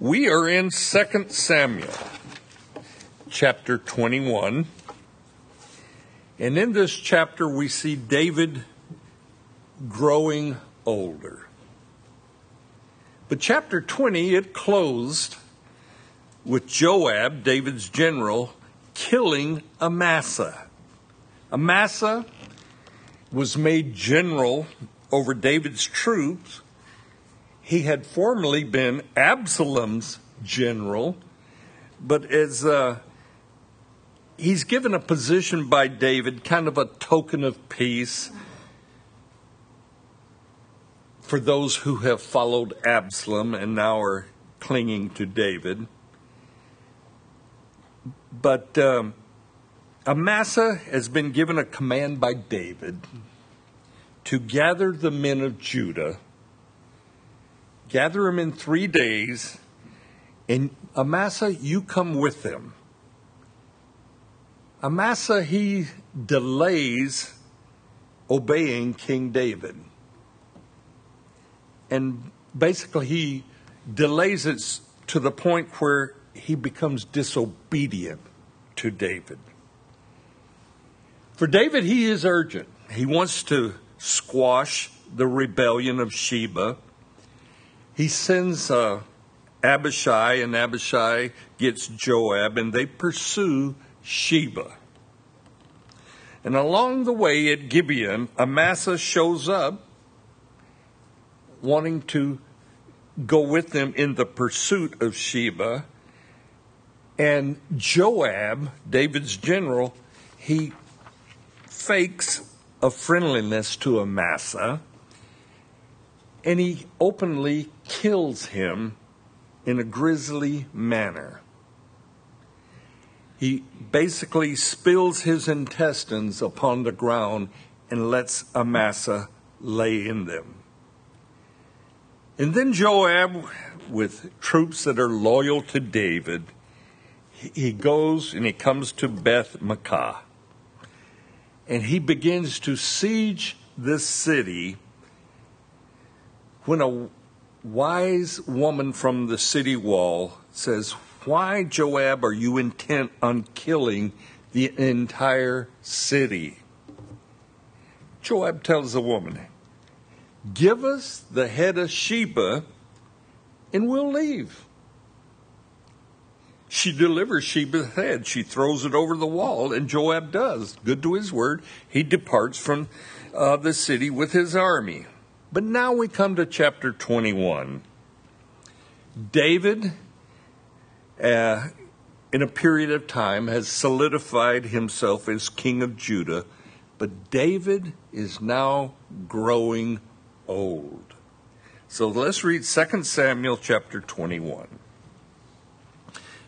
We are in 2 Samuel, chapter 21. And in this chapter, we see David growing older. But chapter 20, it closed with Joab, David's general, killing Amasa. Amasa was made general over David's troops he had formerly been Absalom's general, but as uh, he's given a position by David, kind of a token of peace for those who have followed Absalom and now are clinging to David. But um, Amasa has been given a command by David to gather the men of Judah gather them in three days, and Amasa, you come with them. Amasa, he delays obeying King David. And basically, he delays it to the point where he becomes disobedient to David. For David, he is urgent. He wants to squash the rebellion of Sheba he sends uh, Abishai, and Abishai gets Joab, and they pursue Sheba. And along the way at Gibeon, Amasa shows up wanting to go with them in the pursuit of Sheba. And Joab, David's general, he fakes a friendliness to Amasa and he openly kills him in a grisly manner. He basically spills his intestines upon the ground and lets Amasa lay in them. And then Joab, with troops that are loyal to David, he goes and he comes to Beth Maachah. And he begins to siege this city when a wise woman from the city wall says, Why, Joab, are you intent on killing the entire city? Joab tells the woman, Give us the head of Sheba and we'll leave. She delivers Sheba's head. She throws it over the wall, and Joab does. Good to his word. He departs from uh, the city with his army. But now we come to chapter 21. David, uh, in a period of time, has solidified himself as king of Judah, but David is now growing old. So let's read 2 Samuel chapter 21.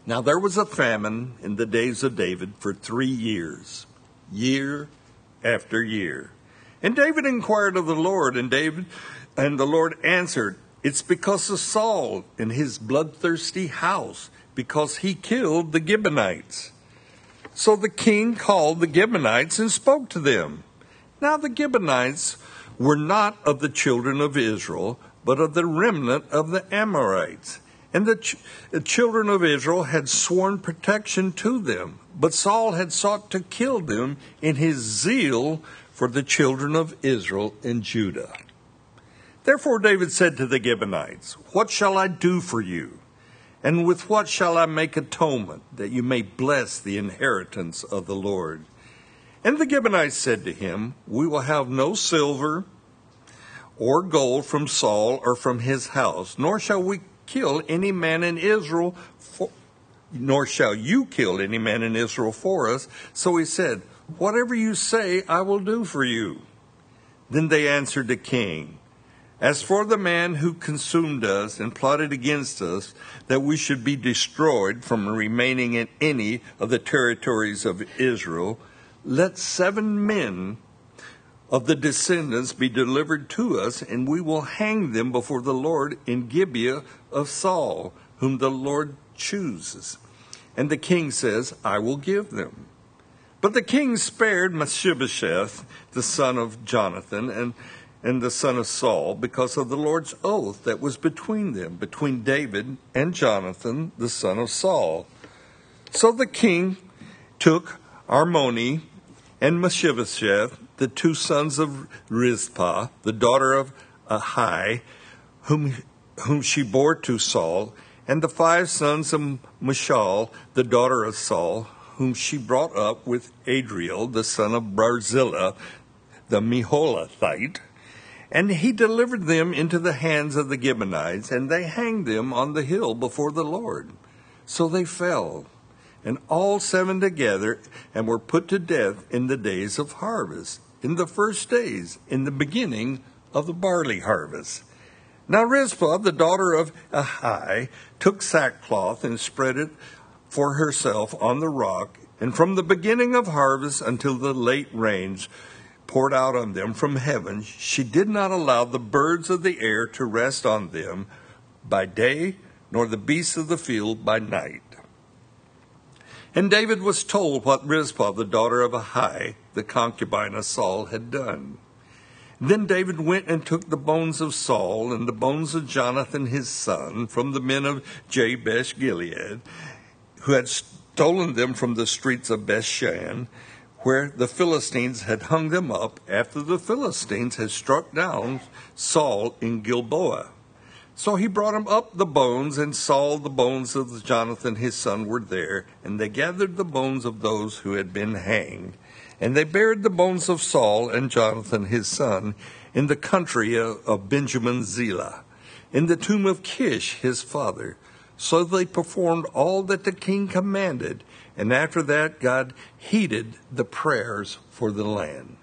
Now there was a famine in the days of David for three years, year after year. And David inquired of the Lord, and David and the Lord answered, It's because of Saul and his bloodthirsty house, because he killed the Gibeonites. So the king called the Gibeonites and spoke to them. Now the Gibeonites were not of the children of Israel, but of the remnant of the Amorites. And the, ch- the, children of Israel had sworn protection to them, but Saul had sought to kill them in his zeal for the children of Israel in Judah. Therefore David said to the Gibeonites, What shall I do for you? And with what shall I make atonement, that you may bless the inheritance of the Lord? And the Gibeonites said to him, We will have no silver or gold from Saul or from his house, nor shall we kill any man in Israel, for, nor shall you kill any man in Israel for us. So he said, Whatever you say, I will do for you. Then they answered the king, As for the man who consumed us and plotted against us, that we should be destroyed from remaining in any of the territories of Israel, let seven men of the descendants be delivered to us, and we will hang them before the Lord in Gibeah of Saul, whom the Lord chooses. And the king says, I will give them. But the king spared Mephibosheth, the son of Jonathan, and and the son of Saul because of the Lord's oath that was between them, between David and Jonathan, the son of Saul. So the king took Armoni and Mephibosheth, the two sons of Rizpah, the daughter of Ahai, whom, whom she bore to Saul, and the five sons of Michal, the daughter of Saul, whom she brought up with Adriel, the son of Barzillai, the Meholathite. And he delivered them into the hands of the Gibeonites, and they hanged them on the hill before the Lord. So they fell, and all seven together, and were put to death in the days of harvest, in the first days, in the beginning of the barley harvest. Now Rizpah, the daughter of Ahai, took sackcloth and spread it for herself on the rock, and from the beginning of harvest until the late rains poured out on them from heaven, she did not allow the birds of the air to rest on them by day, nor the beasts of the field by night. And David was told what Rizpah, the daughter of Ahai, the concubine of Saul, had done. Then David went and took the bones of Saul and the bones of Jonathan his son from the men of Jabesh Gilead, who had stolen them from the streets of Bethshan, where the Philistines had hung them up after the Philistines had struck down Saul in Gilboa. So he brought him up the bones, and Saul the bones of Jonathan his son were there, and they gathered the bones of those who had been hanged. And they buried the bones of Saul and Jonathan his son in the country of Benjamin Zelah, in the tomb of Kish his father. So they performed all that the king commanded, and after that, God heeded the prayers for the land.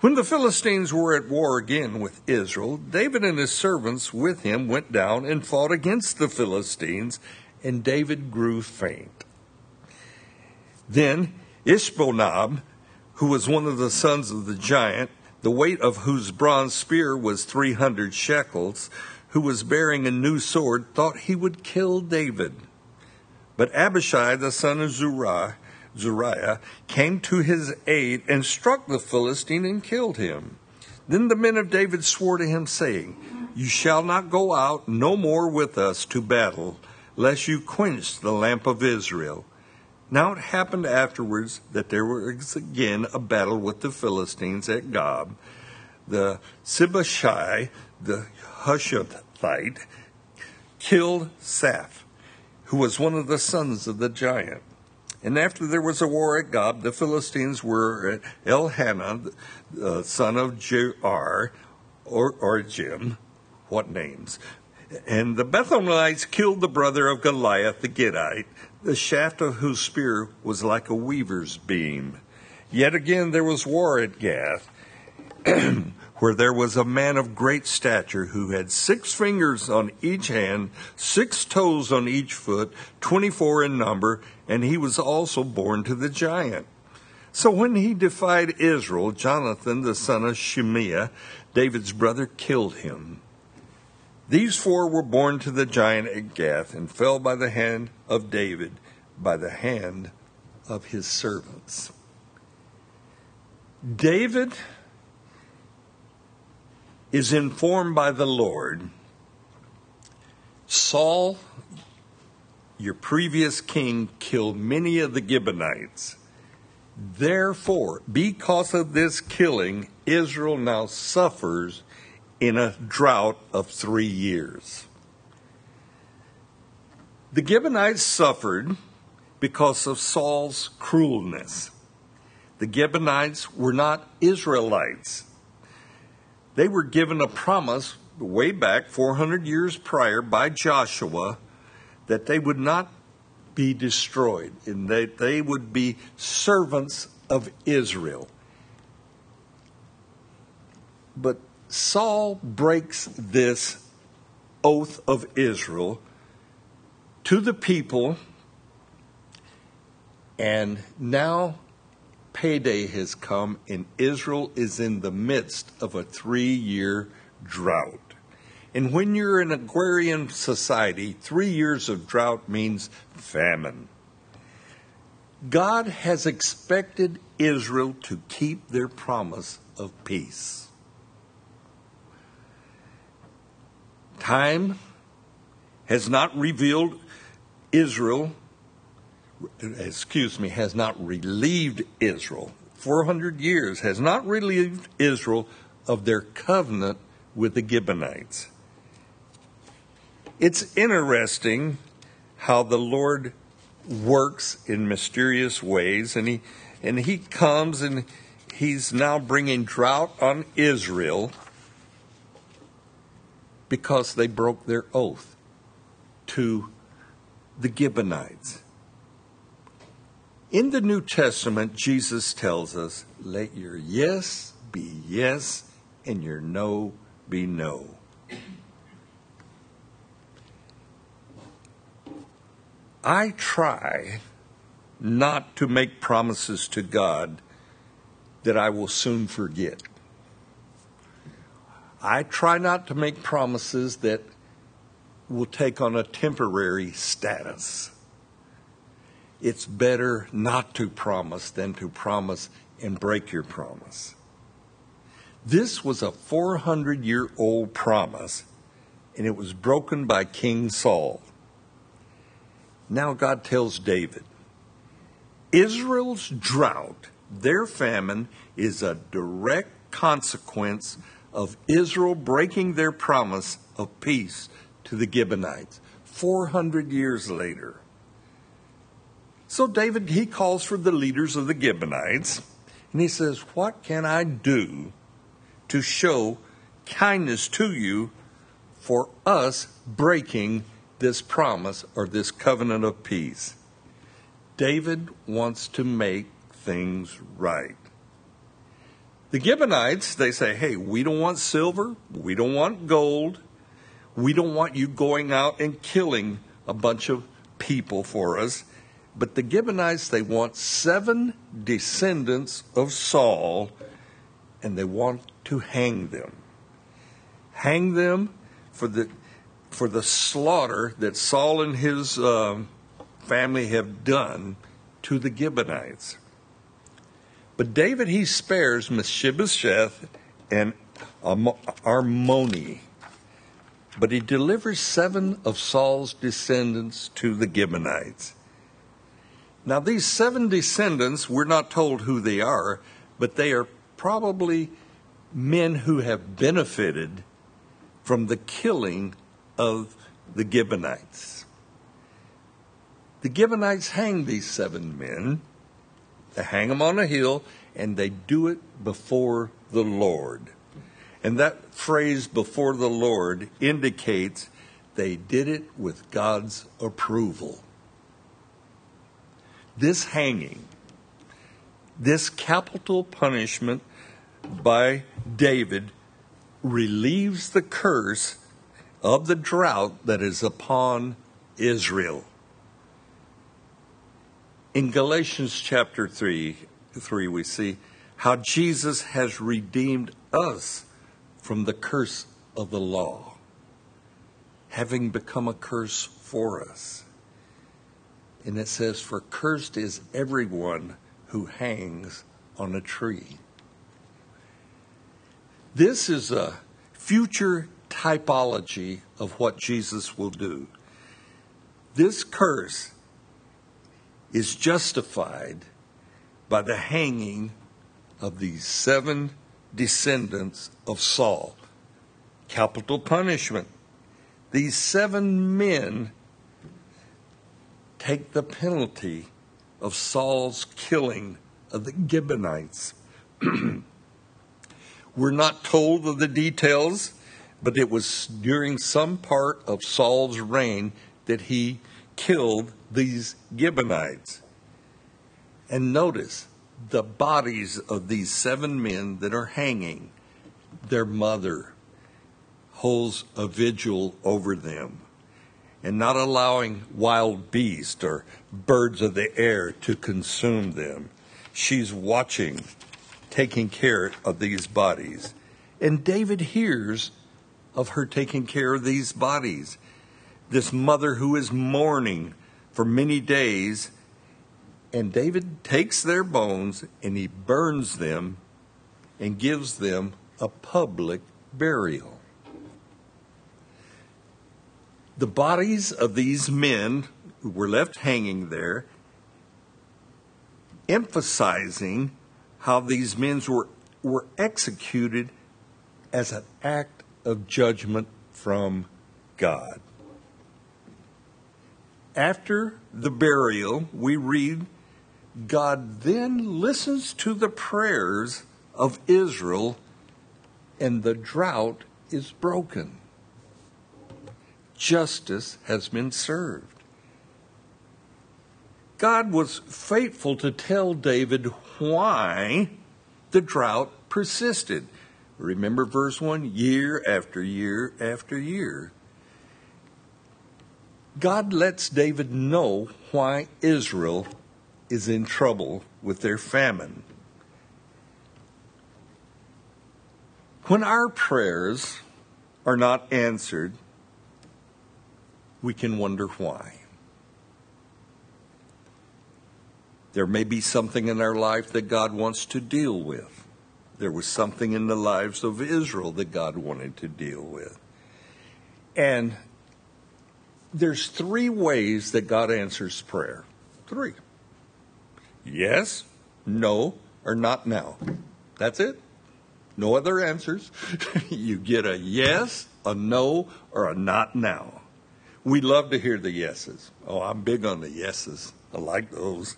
When the Philistines were at war again with Israel, David and his servants with him went down and fought against the Philistines, and David grew faint. Then Ishbosheth, who was one of the sons of the giant, the weight of whose bronze spear was 300 shekels, who was bearing a new sword, thought he would kill David. But Abishai, the son of Zeruiah, Zeruiah, came to his aid and struck the Philistine and killed him. Then the men of David swore to him, saying, You shall not go out no more with us to battle, lest you quench the lamp of Israel. Now it happened afterwards that there was again a battle with the Philistines at Gob. The Sibbechai, the Hushathite, killed Saph who was one of the sons of the giant. And after there was a war at Gob, the Philistines were at Elhanan, the uh, son of Jair, or, or Jim, what names? And the Bethlehemites killed the brother of Goliath the Gittite, the shaft of whose spear was like a weaver's beam. Yet again there was war at Gath. where there was a man of great stature who had six fingers on each hand, six toes on each foot, 24 in number, and he was also born to the giant. So when he defied Israel, Jonathan, the son of Shimeah, David's brother, killed him. These four were born to the giant at Gath and fell by the hand of David, by the hand of his servants. David is informed by the Lord Saul, your previous king, killed many of the Gibeonites. Therefore, because of this killing, Israel now suffers in a drought of three years. The Gibeonites suffered because of Saul's cruelness. The Gibeonites were not Israelites. They were given a promise way back 400 years prior by Joshua that they would not be destroyed and that they would be servants of Israel. But Saul breaks this oath of Israel to the people, and now payday has come, and Israel is in the midst of a three year drought. And when you're an agrarian society, three years of drought means famine. God has expected Israel to keep their promise of peace. Time has not revealed Israel excuse me, has not relieved Israel. 400 years has not relieved Israel of their covenant with the Gibeonites. It's interesting how the Lord works in mysterious ways, and he and he comes and he's now bringing drought on Israel because they broke their oath to the Gibeonites. In the New Testament, Jesus tells us, let your yes be yes and your no be no. I try not to make promises to God that I will soon forget. I try not to make promises that will take on a temporary status. It's better not to promise than to promise and break your promise. This was a 400 year old promise, and it was broken by King Saul. Now God tells David Israel's drought, their famine, is a direct consequence of Israel breaking their promise of peace to the Gibeonites 400 years later. So David, he calls for the leaders of the Gibeonites and he says, What can I do to show kindness to you for us breaking this promise or this covenant of peace? David wants to make things right. The Gibeonites, they say, hey, we don't want silver, we don't want gold, we don't want you going out and killing a bunch of people for us. But the Gibeonites, they want seven descendants of Saul, and they want to hang them. Hang them for the for the slaughter that Saul and his uh, family have done to the Gibeonites. But David, he spares Mephibosheth and Armoni. But he delivers seven of Saul's descendants to the Gibeonites. Now, these seven descendants, we're not told who they are, but they are probably men who have benefited from the killing of the Gibeonites. The Gibeonites hang these seven men they hang them on a hill and they do it before the Lord. And that phrase, before the Lord, indicates they did it with God's approval. This hanging, this capital punishment by David relieves the curse of the drought that is upon Israel. In Galatians chapter 3, 3, we see how Jesus has redeemed us from the curse of the law, having become a curse for us. And it says, For cursed is everyone who hangs on a tree. This is a future typology of what Jesus will do. This curse is justified by the hanging of these seven descendants of Saul. Capital punishment. These seven men take the penalty of Saul's killing of the Gibeonites. We're not told of the details, but it was during some part of Saul's reign that he killed these Gibeonites. And notice the bodies of these seven men that are hanging, their mother holds a vigil over them and not allowing wild beasts or birds of the air to consume them. She's watching, taking care of these bodies. And David hears of her taking care of these bodies. This mother who is mourning for many days. And David takes their bones and he burns them and gives them a public burial. The bodies of these men who were left hanging there, emphasizing how these men were, were executed as an act of judgment from God. After the burial, we read God then listens to the prayers of Israel, and the drought is broken. Justice has been served. God was faithful to tell David why the drought persisted. Remember verse 1 year after year after year. God lets David know why Israel is in trouble with their famine. When our prayers are not answered, we can wonder why. There may be something in our life that God wants to deal with. There was something in the lives of Israel that God wanted to deal with. And there's three ways that God answers prayer. Three. Yes, no, or not now. That's it. No other answers. you get a yes, a no, or a not now. We love to hear the yeses. Oh, I'm big on the yeses. I like those.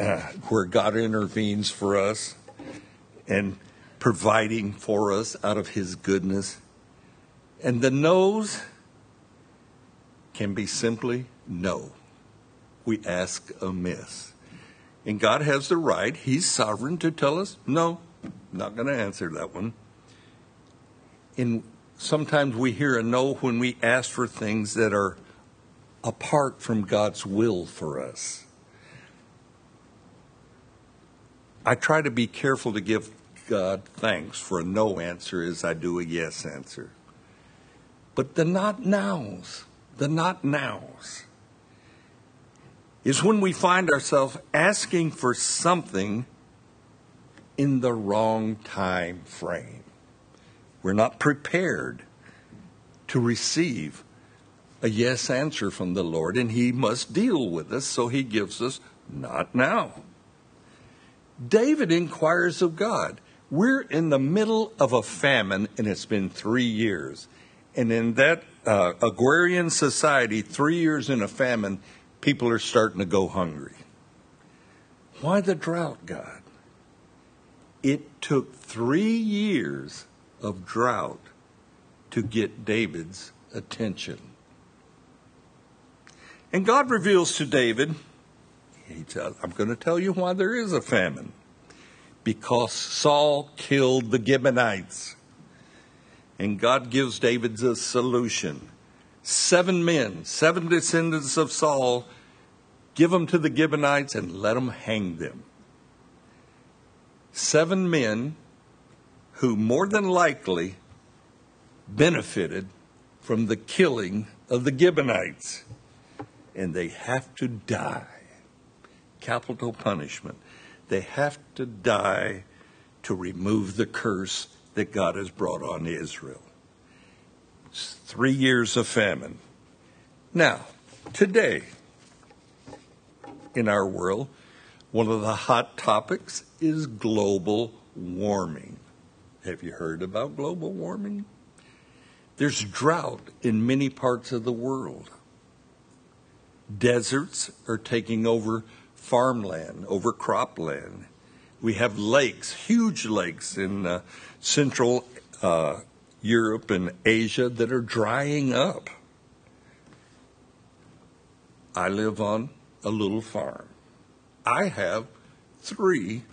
Uh, where God intervenes for us and providing for us out of His goodness. And the no's can be simply no. We ask amiss. And God has the right, He's sovereign to tell us, no, not going to answer that one. And sometimes we hear a no when we ask for things that are apart from God's will for us. I try to be careful to give God thanks for a no answer as I do a yes answer. But the not nows, the not nows, is when we find ourselves asking for something in the wrong time frame. We're not prepared to receive a yes answer from the Lord, and He must deal with us, so He gives us not now. David inquires of God. We're in the middle of a famine, and it's been three years. And in that uh, agrarian society, three years in a famine people are starting to go hungry. Why the drought, God? It took three years of drought to get David's attention. And God reveals to David, he tells, I'm going to tell you why there is a famine. Because Saul killed the Gibeonites. And God gives David a solution seven men, seven descendants of Saul, give them to the Gibeonites and let them hang them. Seven men who more than likely benefited from the killing of the Gibeonites. And they have to die. Capital punishment. They have to die to remove the curse that God has brought on Israel three years of famine. Now, today, in our world, one of the hot topics is global warming. Have you heard about global warming? There's drought in many parts of the world. Deserts are taking over farmland, over cropland. We have lakes, huge lakes in uh, central uh, Europe and Asia that are drying up. I live on a little farm. I have three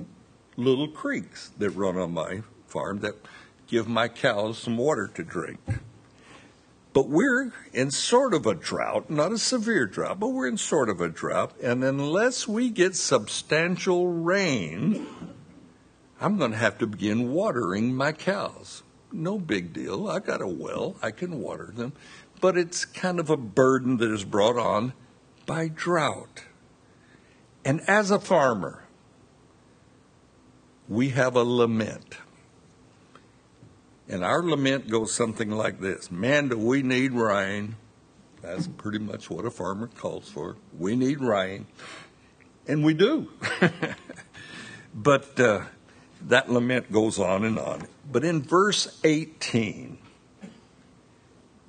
little creeks that run on my farm that give my cows some water to drink. But we're in sort of a drought, not a severe drought, but we're in sort of a drought. And unless we get substantial rain, I'm going to have to begin watering my cows no big deal. I got a well, I can water them. But it's kind of a burden that is brought on by drought. And as a farmer, we have a lament. And our lament goes something like this Man, do we need rain? That's pretty much what a farmer calls for. We need rain. And we do. but uh, that lament goes on and on. But in verse 18,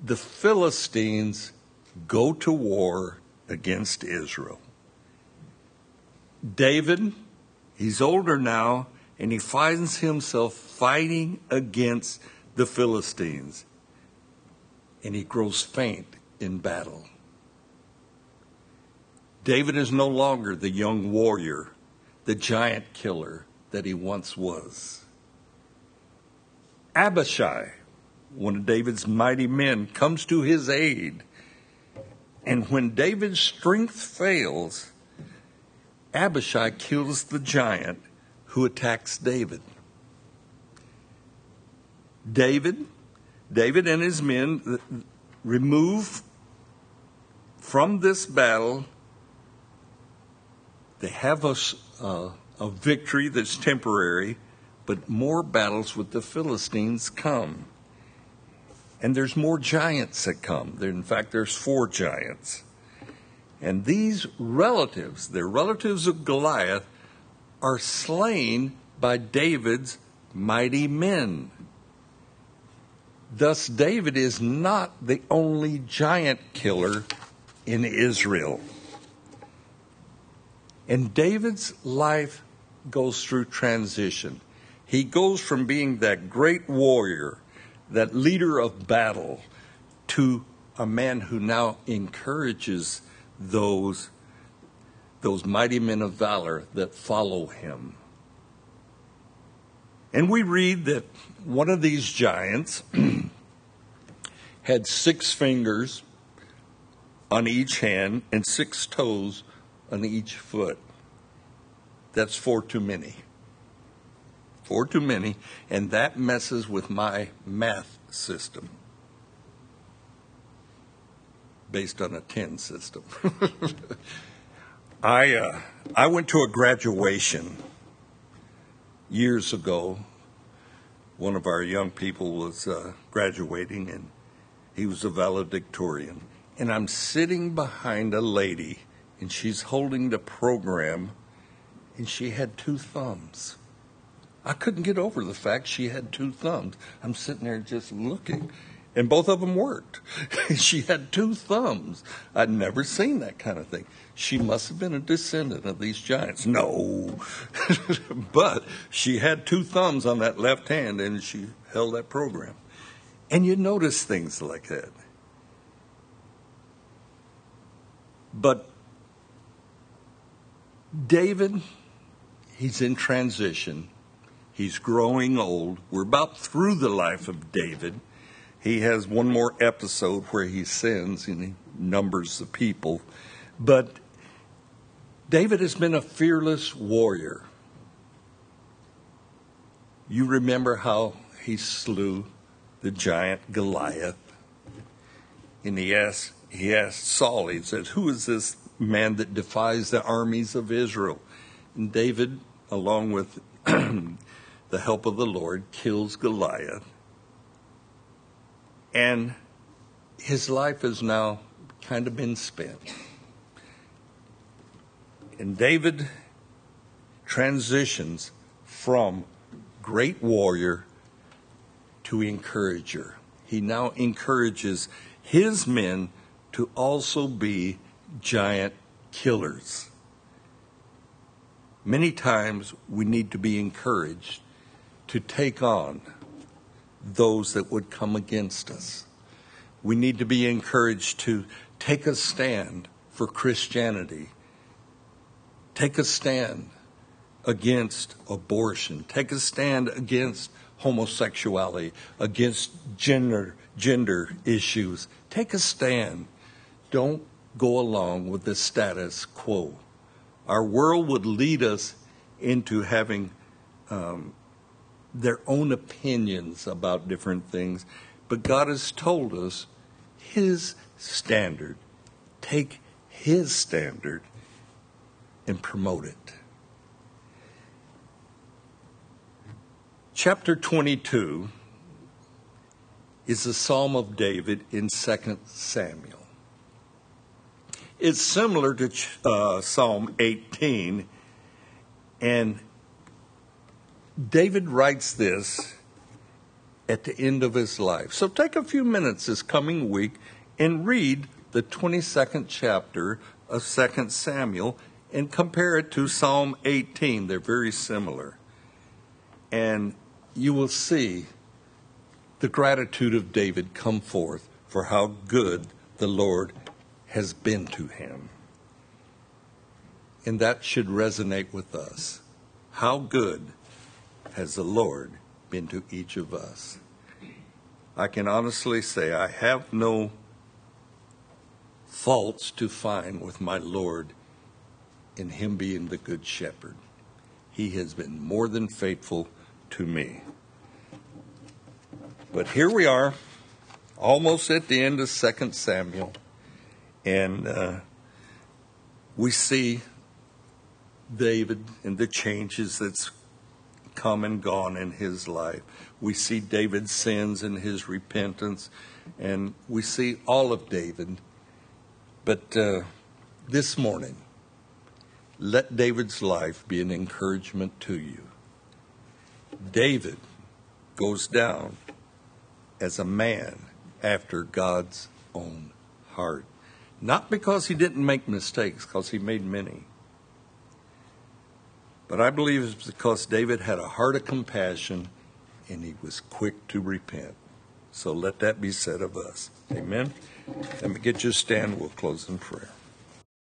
the Philistines go to war against Israel. David, he's older now, and he finds himself fighting against the Philistines. And he grows faint in battle. David is no longer the young warrior, the giant killer that he once was. Abishai, one of David's mighty men, comes to his aid. And when David's strength fails, Abishai kills the giant who attacks David. David, David and his men remove from this battle. They have a, a victory that's temporary, but more battles with the Philistines come. And there's more giants that come. In fact, there's four giants. And these relatives, they're relatives of Goliath, are slain by David's mighty men. Thus, David is not the only giant killer in Israel. And David's life goes through transition. He goes from being that great warrior, that leader of battle, to a man who now encourages those those mighty men of valor that follow him. And we read that one of these giants had six fingers on each hand and six toes on each foot. That's four too many. Four too many, and that messes with my math system based on a 10 system. I uh, I went to a graduation years ago. One of our young people was uh, graduating, and he was a valedictorian. And I'm sitting behind a lady, and she's holding the program, and she had two thumbs. I couldn't get over the fact she had two thumbs. I'm sitting there just looking and both of them worked. she had two thumbs. I'd never seen that kind of thing. She must have been a descendant of these giants. No. but she had two thumbs on that left hand and she held that program. And you notice things like that. But David, he's in transition. He's growing old. We're about through the life of David he has one more episode where he sins and he numbers the people. But David has been a fearless warrior. You remember how he slew the giant Goliath. And he asked, he asked Saul, he said, Who is this man that defies the armies of Israel? And David, along with the help of the Lord, kills Goliath and his life has now kind of been spent. And David transitions from great warrior to encourager. He now encourages his men to also be giant killers. Many times we need to be encouraged to take on those that would come against us. We need to be encouraged to take a stand for Christianity, take a stand against abortion, take a stand against homosexuality, against gender gender issues. Take a stand. Don't go along with the status quo. Our world would lead us into having um, their own opinions about different things. But God has told us His standard. Take His standard and promote it. Chapter 22 is the Psalm of David in 2 Samuel. It's similar to uh, Psalm 18. And David writes this at the end of his life. So take a few minutes this coming week and read the 22nd chapter of 2 Samuel and compare it to Psalm 18. They're very similar. And you will see the gratitude of David come forth for how good the Lord has been to him. And that should resonate with us. How good has the Lord been to each of us? I can honestly say I have no faults to find with my Lord in Him being the Good Shepherd. He has been more than faithful to me. But here we are, almost at the end of 2 Samuel, and uh, we see David and the changes that's come and gone in his life. We see David's sins and his repentance, and we see all of David. But uh, this morning, let David's life be an encouragement to you. David goes down as a man after God's own heart. Not because he didn't make mistakes, because he made many. But I believe it's because David had a heart of compassion and he was quick to repent. So let that be said of us. Amen. Let me get you a stand. We'll close in prayer.